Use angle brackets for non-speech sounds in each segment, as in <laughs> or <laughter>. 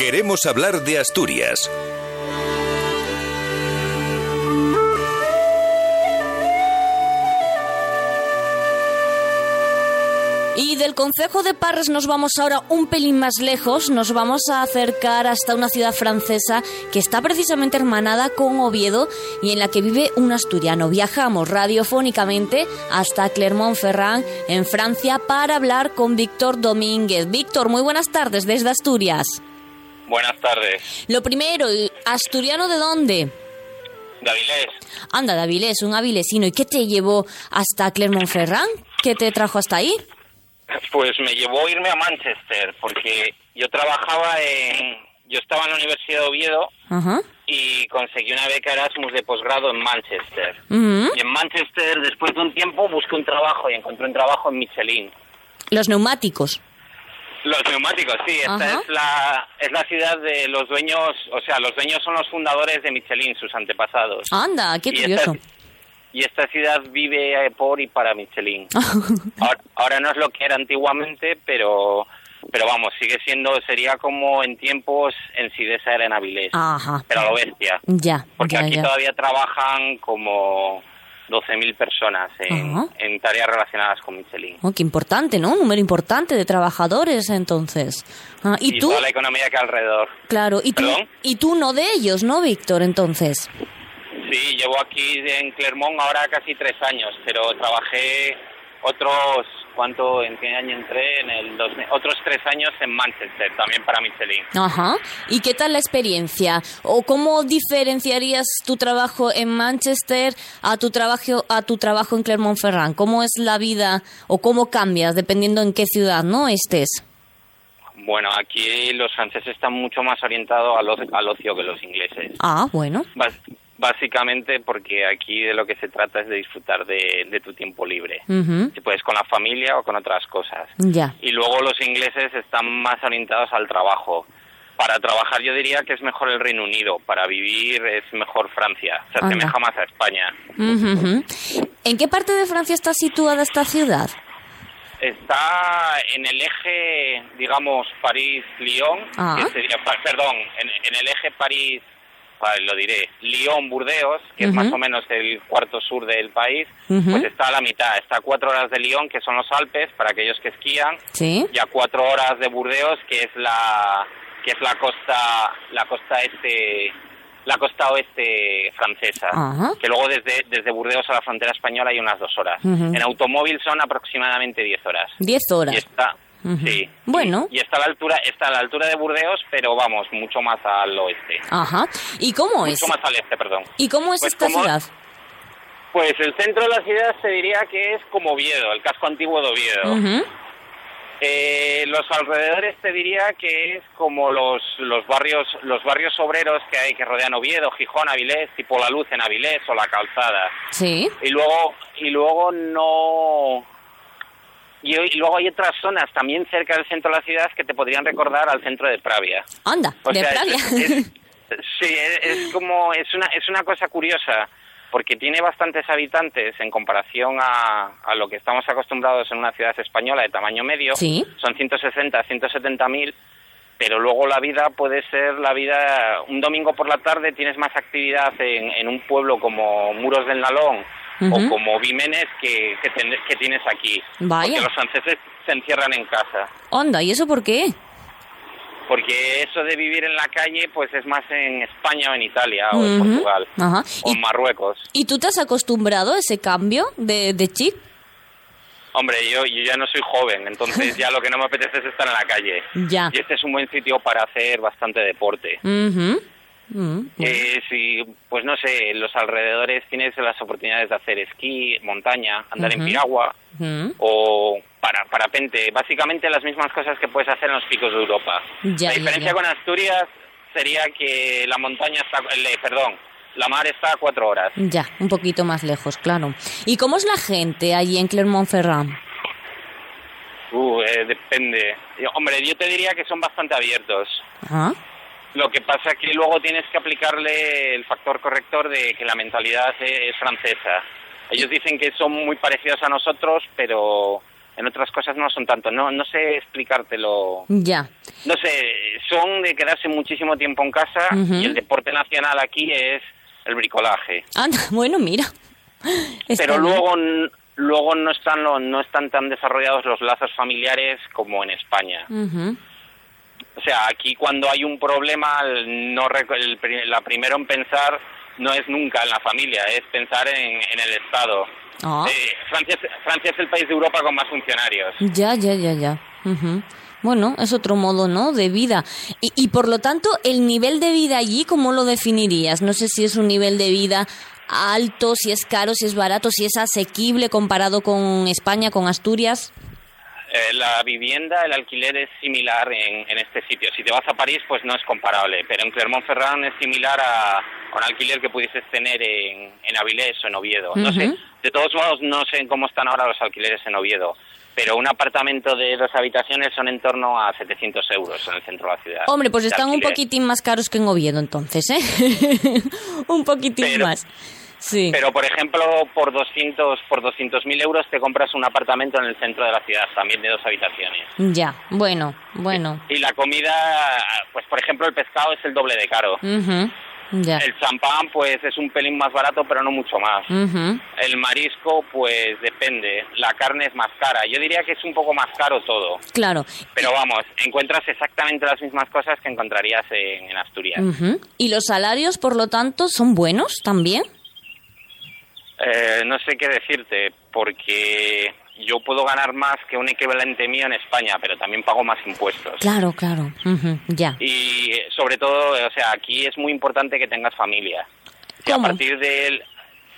Queremos hablar de Asturias. Y del Concejo de Parres nos vamos ahora un pelín más lejos, nos vamos a acercar hasta una ciudad francesa que está precisamente hermanada con Oviedo y en la que vive un asturiano. Viajamos radiofónicamente hasta Clermont-Ferrand, en Francia, para hablar con Víctor Domínguez. Víctor, muy buenas tardes desde Asturias. Buenas tardes. Lo primero, ¿asturiano de dónde? De Avilés. Anda, de Avilés, un avilesino. ¿Y qué te llevó hasta Clermont-Ferrand? ¿Qué te trajo hasta ahí? Pues me llevó a irme a Manchester, porque yo trabajaba en... Yo estaba en la Universidad de Oviedo Ajá. y conseguí una beca Erasmus de posgrado en Manchester. Ujú. Y en Manchester, después de un tiempo, busqué un trabajo y encontré un trabajo en Michelin. Los neumáticos. Los neumáticos, sí, esta Ajá. es la, es la ciudad de los dueños, o sea, los dueños son los fundadores de Michelin, sus antepasados. Anda, qué Y curioso. esta, y esta ciudad vive eh, por y para Michelin. <laughs> Ahora, ahora no es lo que era antiguamente, pero pero vamos, sigue siendo, sería como en tiempos en Sidesa era en Avilés, Ajá. pero a lo bestia. Ya, Porque ya, aquí ya. todavía trabajan como 12.000 personas en, tareas relacionadas con Michelin. Oh, qué importante, ¿no? Un número importante de trabajadores, entonces. Ah, ¿Y, Y tú? toda la economía que alrededor. Claro, y tú, y tú no de ellos, ¿no, Víctor? Entonces. Sí, llevo aquí en Clermont ahora casi tres años, pero trabajé otros, ¿cuánto? ¿En qué año entré? En el 2000, otros tres años en Manchester, también para Michelin. Ajá. ¿Y qué tal la experiencia? ¿O cómo diferenciarías tu trabajo en Manchester a tu trabajo a tu trabajo en Clermont-Ferrand? ¿Cómo es la vida o cómo cambias dependiendo en qué ciudad no estés? Bueno, aquí los franceses están mucho más orientados al, ocio que los ingleses. Ah, bueno. Bas- básicamente porque aquí de lo que se trata es de disfrutar de, de tu tiempo libre. Si puedes con la familia o con otras cosas. Ya. Y luego los ingleses están más orientados al trabajo. Para trabajar yo diría que es mejor el Reino Unido, para vivir es mejor Francia, se asemeja más a España. Ujú. ¿En qué parte de Francia está situada esta ciudad? Está en el eje, digamos, París-Lyon, Ah. perdón, en, en el eje París, lo diré, Lyon-Burdeos, que es más o menos el cuarto sur del país, pues está a la mitad, está a cuatro horas de Lyon, que son los Alpes, para aquellos que esquían, Sí. y a cuatro horas de Burdeos, que es la que es la costa la costa este la costa oeste francesa, Ajá. que luego desde desde Burdeos a la frontera española hay unas dos horas. En automóvil son aproximadamente diez horas. Diez horas. Y está Sí. Bueno. Y, y está a la altura está a la altura de Burdeos, pero vamos, mucho más al oeste. Ajá. ¿Y cómo es? Mucho más al este, perdón. ¿Y cómo es Pues esta como- ciudad? Pues el centro de la ciudad se diría que es como Oviedo, el casco antiguo de Oviedo. Ujú. Eh, los alrededores te diría que es como los, los barrios los barrios obreros que hay que rodean Oviedo, Gijón, Avilés, tipo La Luz en Avilés o La Calzada. Sí. Y luego y luego no y, y luego hay otras zonas también cerca del centro de la ciudad que te podrían recordar al centro de Pravia. Anda, O de sea, Pravia. es- es- sí, es, es como es una es una cosa curiosa porque tiene bastantes habitantes en comparación a, a lo que estamos acostumbrados en una ciudad española de tamaño medio. Sí. Son 160, 170 mil, pero luego la vida puede ser la vida. Un domingo por la tarde tienes más actividad en, en un pueblo como Muros del Nalón O como Vimenes que, que, ten- que tienes aquí. Vaya. Porque los franceses se encierran en casa. Onda, ¿y eso por qué? Porque eso de vivir en la calle, pues es más en España o en Italia o en. Portugal Ajá. o ¿Y, en Marruecos. y tú te has acostumbrado a ese cambio de, de chip? Hombre, yo, yo ya no soy joven, entonces <laughs> ya lo que no me apetece es estar en la calle. Ya. Y este es un buen sitio para hacer bastante deporte. Ujú. Mm. Eh, si, pues no sé, en los alrededores tienes las oportunidades de hacer esquí, montaña, andar en piragua Ujú. o para, parapente. Básicamente las mismas cosas que puedes hacer en los picos de Europa. Ya, la diferencia ya. con Asturias sería que la montaña está, le- perdón, la mar está a cuatro horas. Ya, un poquito más lejos, claro. ¿Y cómo es la gente allí en Clermont-Ferrand? Uh, eh, depende. Yo- Hombre, yo te diría que son bastante abiertos. Ajá. Lo que pasa que luego tienes que aplicarle el factor corrector de que la mentalidad es, es francesa. Ellos dicen que son muy parecidos a nosotros, pero en otras cosas no son tanto. No, no sé explicártelo. Ya. No sé, son de quedarse muchísimo tiempo en casa y el deporte nacional aquí es el bricolaje. Anda, bueno, mira. Está Pero luego luego no están no están tan desarrollados los lazos familiares como en España. O sea, aquí cuando hay un problema, el no el la primero en pensar no es nunca en la familia, es pensar en, en el Estado. Ah. Eh, Francia, es, Francia es el país de Europa con más funcionarios. Ya, ya, ya, ya. Ujú. Bueno, es otro modo, ¿no? De vida. Y, y por lo tanto, el nivel de vida allí, ¿cómo lo definirías? No sé si es un nivel de vida alto, si es caro, si es barato, si es asequible comparado con España, con Asturias. Eh, la vivienda, el alquiler es similar en, en este sitio. Si te vas a París, pues no es comparable, pero en Clermont-Ferrand es similar a, a un alquiler que pudieses tener en, en Avilés o en Oviedo. No sé, de todos modos, no sé cómo están ahora los alquileres en Oviedo, pero un apartamento de dos habitaciones son en torno a 700 euros en el centro de la ciudad. Hombre, pues están un poquitín más caros que en Oviedo, entonces, ¿eh? <laughs> un poquitín Pero- más. Sí. Pero, por ejemplo, por 200 por 200.000 euros te compras un apartamento en el centro de la ciudad, también de dos habitaciones. Ya, bueno, bueno. Y la comida, pues por ejemplo, el pescado es el doble de caro. Ya. El champán, pues es un pelín más barato, pero no mucho más. El marisco, pues depende. La carne es más cara. Yo diría que es un poco más caro todo. Claro. Pero vamos, encuentras exactamente las mismas cosas que encontrarías en, en Asturias. ¿Y los salarios, por lo tanto, son buenos también? Eh, no sé qué decirte, porque yo puedo ganar más que un equivalente mío en España, pero también pago más impuestos. Claro, claro. Ya. Y sobre todo, o sea, aquí es muy importante que tengas familia. A ¿Cómo? partir del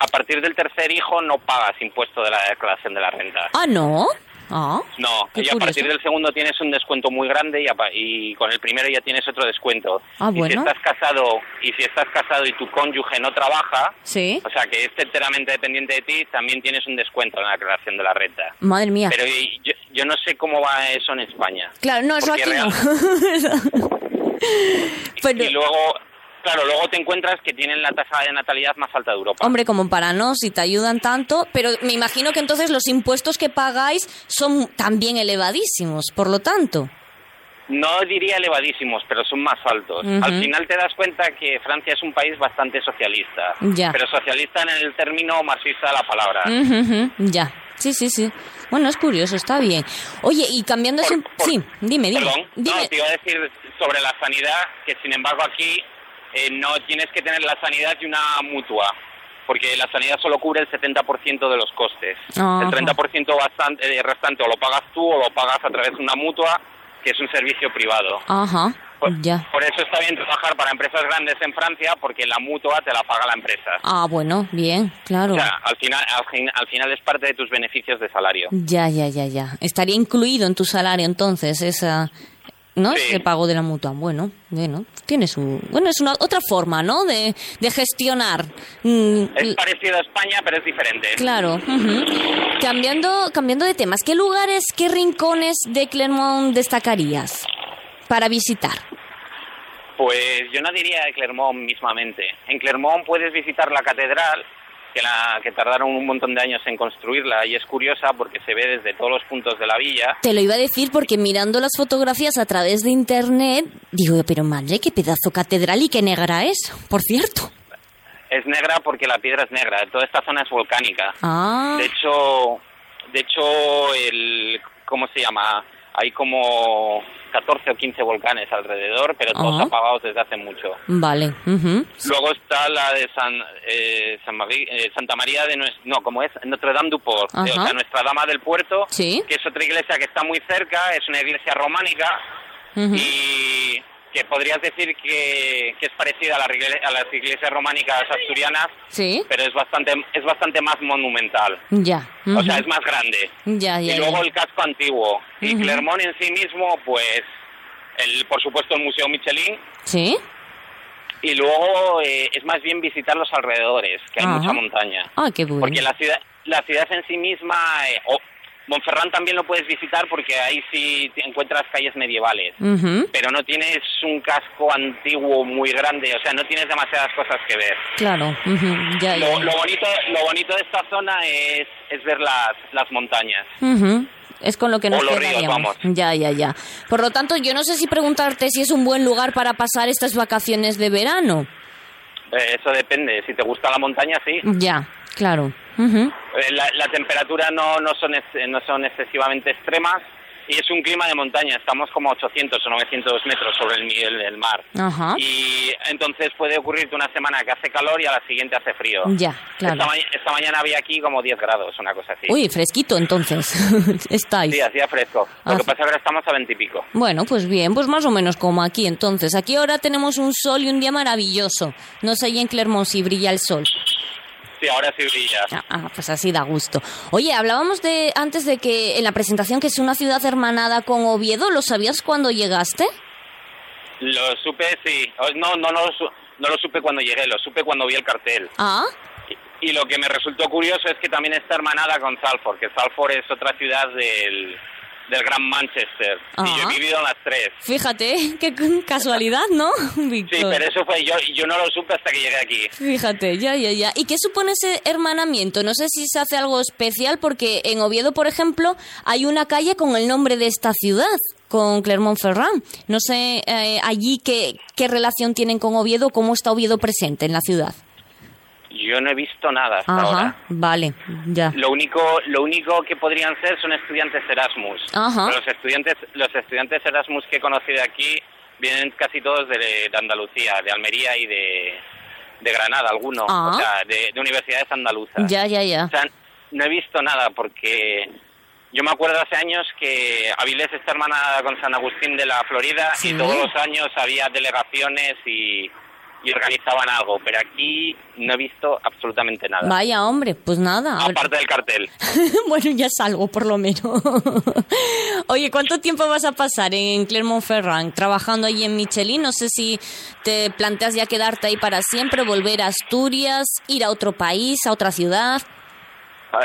a partir del tercer hijo no pagas impuesto de la declaración de la renta. Ah, no. Ah. No, y a partir del segundo tienes un descuento muy grande y, a y con el primero ya tienes otro descuento. Ah, Y si bueno. estás casado y si estás casado y tu cónyuge no trabaja, Sí. o sea, que es enteramente dependiente de ti, también tienes un descuento en la declaración de la renta. Madre mía. Pero y- yo, yo no sé cómo va eso en España. Claro, no, eso aquí no. <laughs> Pero, Y luego, claro, luego te encuentras que tienen la tasa de natalidad más alta de Europa. hombre, como para no, si te ayudan tanto, pero me imagino que entonces los impuestos que pagáis son también elevadísimos, por lo tanto. No diría elevadísimos, pero son más altos. Al final te das cuenta que Francia es un país bastante socialista. Ya. Pero socialista en el término marxista de la palabra. Ya. Sí, sí, sí. Bueno, es curioso, está bien. Oye, y cambiando por- Sí, dime, dime. Perdón, dime. no, te iba a decir sobre la sanidad, que sin embargo aquí eh, no tienes que tener la sanidad y una mutua, porque la sanidad solo cubre el 70% de los costes. Ajá. El 30% bastante, eh, restante o lo pagas tú o lo pagas a través de una mutua, que es un servicio privado. Ajá, Por, ya. por eso está bien trabajar para empresas grandes en Francia, porque la mutua te la paga la empresa. Ah, bueno, bien, claro. O sea, al final, al, fin- al final es parte de tus beneficios de salario. Ya, ya, ya, ya. Estaría incluido en tu salario entonces esa, ¿no? Sí. Ese pago de la mutua. Bueno, bueno, tiene su, bueno, es una otra forma, ¿no? De, de gestionar. Mm, Es parecido a España, pero es diferente. claro. ujú. Cambiando, cambiando de temas, ¿qué lugares, qué rincones de Clermont destacarías para visitar? Pues yo no diría de Clermont mismamente. En Clermont puedes visitar la catedral, que, la, que tardaron un montón de años en construirla y es curiosa porque se ve desde todos los puntos de la villa. Te lo iba a decir porque mirando las fotografías a través de internet, digo, pero madre, qué pedazo catedral y qué negra es, por cierto. Es negra porque la piedra es negra. Toda esta zona es volcánica. Ah, De hecho, de hecho, el, ¿cómo se llama? Hay como 14 o 15 volcanes alrededor, pero todos apagados desde hace mucho. vale. Luego está la de San, eh, San eh, Santa María de Nues- no, como es Notre Dame du Port, eh, o sea, Nuestra Dama del Puerto, Sí. que es otra iglesia que está muy cerca, es una iglesia románica y que podrías decir que, que es parecida a, la igle- a las iglesias románicas asturianas, Sí, pero es bastante es bastante más monumental. ya. O sea, es más grande. Ya, ya, y luego ya. el casco antiguo. Y. Clermont en sí mismo, pues, el, por supuesto el Museo Michelin, Sí, y luego eh, es más bien visitar los alrededores, que hay Ajá. mucha montaña. ah, qué bueno. Porque la ciudad, la ciudad en sí misma, eh, Monferrán también lo puedes visitar porque ahí sí te encuentras calles medievales. Pero no tienes un casco antiguo muy grande, o sea, no tienes demasiadas cosas que ver. Claro, ya, ya. Lo, lo bonito, lo bonito de esta zona es, es ver las, las montañas. Ujú. es con lo que nos quedaríamos. Ya, ya, ya. Por lo tanto, yo no sé si preguntarte si es un buen lugar para pasar estas vacaciones de verano. Eh, eso depende. Si te gusta la montaña, sí. Ya, claro. Ujú. Eh, La, la temperatura no, no, son ex- no son excesivamente extremas y es un clima de montaña. Estamos como a 800 o 900 metros sobre el nivel del mar. Ajá. Y entonces puede ocurrirte una semana que hace calor y a la siguiente hace frío. Ya, claro. Esta, ma- esta mañana había aquí como 10 grados, una cosa así. Uy, fresquito entonces. <laughs> Estáis. Sí, hacía fresco. Lo Hace- que pasa es que ahora estamos a 20 y pico. Bueno, pues bien, pues más o menos como aquí entonces. Aquí ahora tenemos un sol y un día maravilloso. No sé en Clermont si brilla el sol. Sí, ahora sí brilla. Ah, ah, pues así da gusto. Oye, hablábamos de antes de que en la presentación que es una ciudad hermanada con Oviedo. ¿Lo sabías cuando llegaste? Lo supe, sí. O- No, no, no, no lo supe cuando llegué, lo supe cuando vi el cartel. Ah, Y, y lo que me resultó curioso es que también está hermanada con Salford, que Salford es otra ciudad del, del Gran Manchester. Y yo he vivido en las tres. fíjate, <laughs> qué casualidad, ¿no, <laughs> Sí, pero eso fue yo, yo no lo supe hasta que llegué aquí. Fíjate, ya, ya, ya. ¿Y qué supone ese hermanamiento? No sé si se hace algo especial porque en Oviedo, por ejemplo, hay una calle con el nombre de esta ciudad, con Clermont-Ferrand. No sé eh, allí qué, qué relación tienen con Oviedo, cómo está Oviedo presente en la ciudad. Yo no he visto nada hasta Ajá, ahora. vale, ya. Lo único, lo único que podrían ser son estudiantes Erasmus. Ajá. Pero Los estudiantes, los estudiantes Erasmus que he conocido aquí vienen casi todos de, de Andalucía, de Almería y de, de Granada, algunos. Ah. O sea, de, de universidades andaluzas. Ya, ya, ya. O sea, no he visto nada porque yo me acuerdo hace años que Avilés está hermanada con San Agustín de la Florida Sí. y todos los años había delegaciones y, y organizaban algo, pero aquí no he visto absolutamente nada. Vaya, hombre, pues nada. Aparte del cartel. <laughs> bueno, ya es algo, por lo menos. <laughs> Oye, ¿cuánto tiempo vas a pasar en Clermont-Ferrand trabajando allí en Michelin? No sé si te planteas ya quedarte ahí para siempre, volver a Asturias, ir a otro país, a otra ciudad.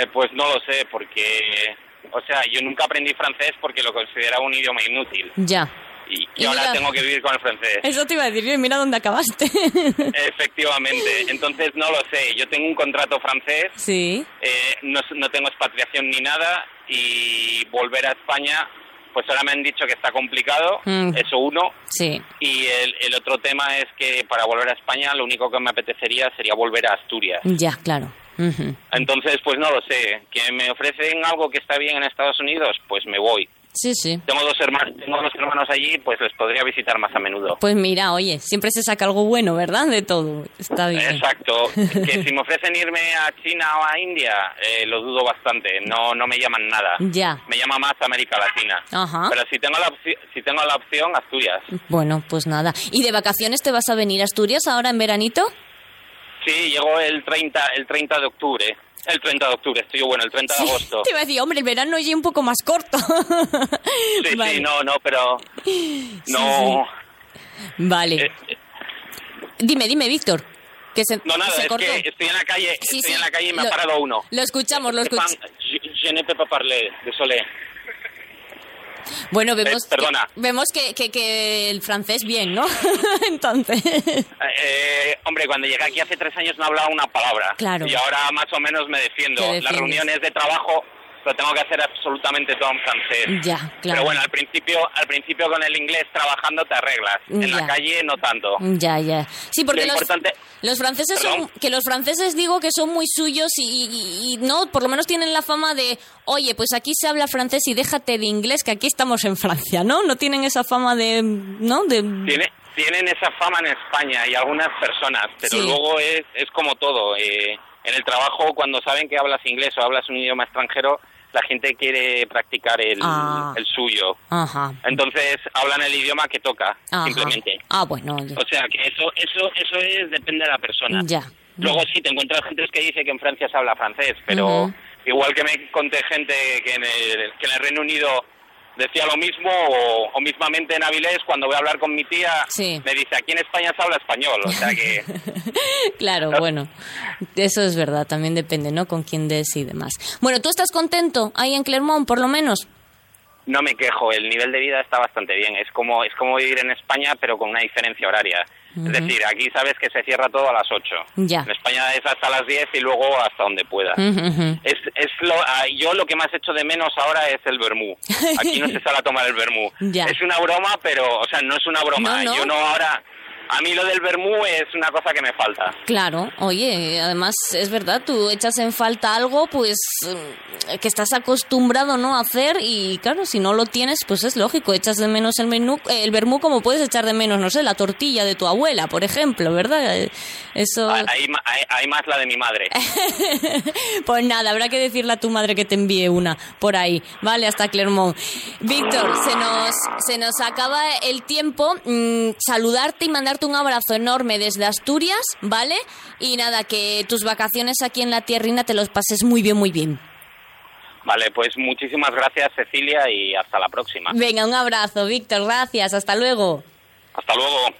Eh, pues no lo sé, porque, o sea, yo nunca aprendí francés porque lo consideraba un idioma inútil. Ya. Y, y Y ahora mira- tengo que vivir con el francés. Eso te iba a decir yo, y mira dónde acabaste. <laughs> Efectivamente. Entonces no lo sé. Yo tengo un contrato francés, sí. eh, no, no tengo expatriación ni nada y volver a España, pues ahora me han dicho que está complicado, Mm. eso uno. Sí. Y el, el otro tema es que para volver a España lo único que me apetecería sería volver a Asturias. Ya, claro. Entonces, pues no lo sé. ¿Que me ofrecen algo que está bien en Estados Unidos? Pues me voy. Sí, sí. Tengo dos hermanos, tengo dos hermanos allí, pues les podría visitar más a menudo. Pues mira, oye, siempre se saca algo bueno, ¿verdad? De todo. Está bien. Exacto. <laughs> Que si me ofrecen irme a China o a India, eh, lo dudo bastante. No, no me llaman nada. Ya. Me llama más América Latina. Ajá. Pero si tengo la si tengo la opción, Asturias. Bueno, pues nada. ¿Y de vacaciones te vas a venir a Asturias ahora en veranito? Sí, llegó el 30, el 30 de octubre. El 30 de octubre, estoy bueno, el 30 de agosto. Te iba a decir, hombre, el verano es un poco más corto. <laughs> Sí, vale. sí, no, no, pero no. Vale. eh, eh, Dime, dime, Víctor. Que se, no nada, se es cortó. que estoy en la calle, Sí, estoy sí, en la calle y me lo- ha parado uno. Lo escuchamos, lo Stefan, escuchamos. je, je ne peux pas parler, désolé. Bueno, vemos, Eh, perdona. que, vemos que, que, que el francés bien, ¿no? <laughs> Entonces, Eh, hombre, cuando llegué aquí hace tres años no hablaba una palabra. Claro. Y ahora más o menos me defiendo. Las reuniones de trabajo lo tengo que hacer absolutamente todo en francés. ya, claro. Pero bueno, al principio, al principio con el inglés trabajando te arreglas. En Ya. la calle no tanto. Ya, ya. Sí, porque Lo los, importante- los franceses son, que los franceses digo que son muy suyos y, y- y no, por lo menos tienen la fama de, oye, pues aquí se habla francés y déjate de inglés, que aquí estamos en Francia, ¿no? No tienen esa fama de, ¿no? De, Tiene- tienen esa fama en España y algunas personas, pero Sí. luego es, es como todo. eh, en el trabajo, cuando saben que hablas inglés o hablas un idioma extranjero, la gente quiere practicar el, Ah. el suyo. Ajá. Entonces hablan el idioma que toca, Ajá. simplemente. Ah, bueno. O sea que eso, eso, eso es depende de la persona. Ya. Luego sí te encuentras gente que dice que en Francia se habla francés, pero igual que me conté gente que en el, que en el Reino Unido decía lo mismo o, o mismamente en Avilés cuando voy a hablar con mi tía Sí. me dice aquí en España se habla español, o sea que <laughs> Claro, bueno, eso es verdad, también depende, ¿no? Con quién des y demás. Bueno, ¿tú estás contento ahí en Clermont, por lo menos? no me quejo, el nivel de vida está bastante bien, es como es como vivir en España pero con una diferencia horaria. Es decir, aquí sabes que se cierra todo a las 8. Ya. En España es hasta las 10 y luego hasta donde pueda. Es, es lo, ah, yo lo que más echo de menos ahora es el vermú. Aquí no se sale a tomar el vermú. <laughs> Es una broma, pero, o sea, no es una broma. No, no. Yo no ahora... A mí lo del vermú es una cosa que me falta. Claro, oye, además es verdad, tú echas en falta algo, pues eh, que estás acostumbrado no a hacer y claro, si no lo tienes, pues es lógico, echas de menos el menú, eh, el vermú como puedes echar de menos, no sé, la tortilla de tu abuela, por ejemplo, ¿verdad? Eh, Eso. Hay, hay, más la de mi madre. <laughs> Pues nada, habrá que decirle a tu madre que te envíe una por ahí. Vale, hasta Clermont. Víctor, se nos, se nos acaba el tiempo. Mm, saludarte y mandarte un abrazo enorme desde Asturias, ¿vale? Y nada, que tus vacaciones aquí en la tierrina te los pases muy bien, muy bien. Vale, pues muchísimas gracias Cecilia y hasta la próxima. Venga, un abrazo, Víctor, gracias, hasta luego. Hasta luego.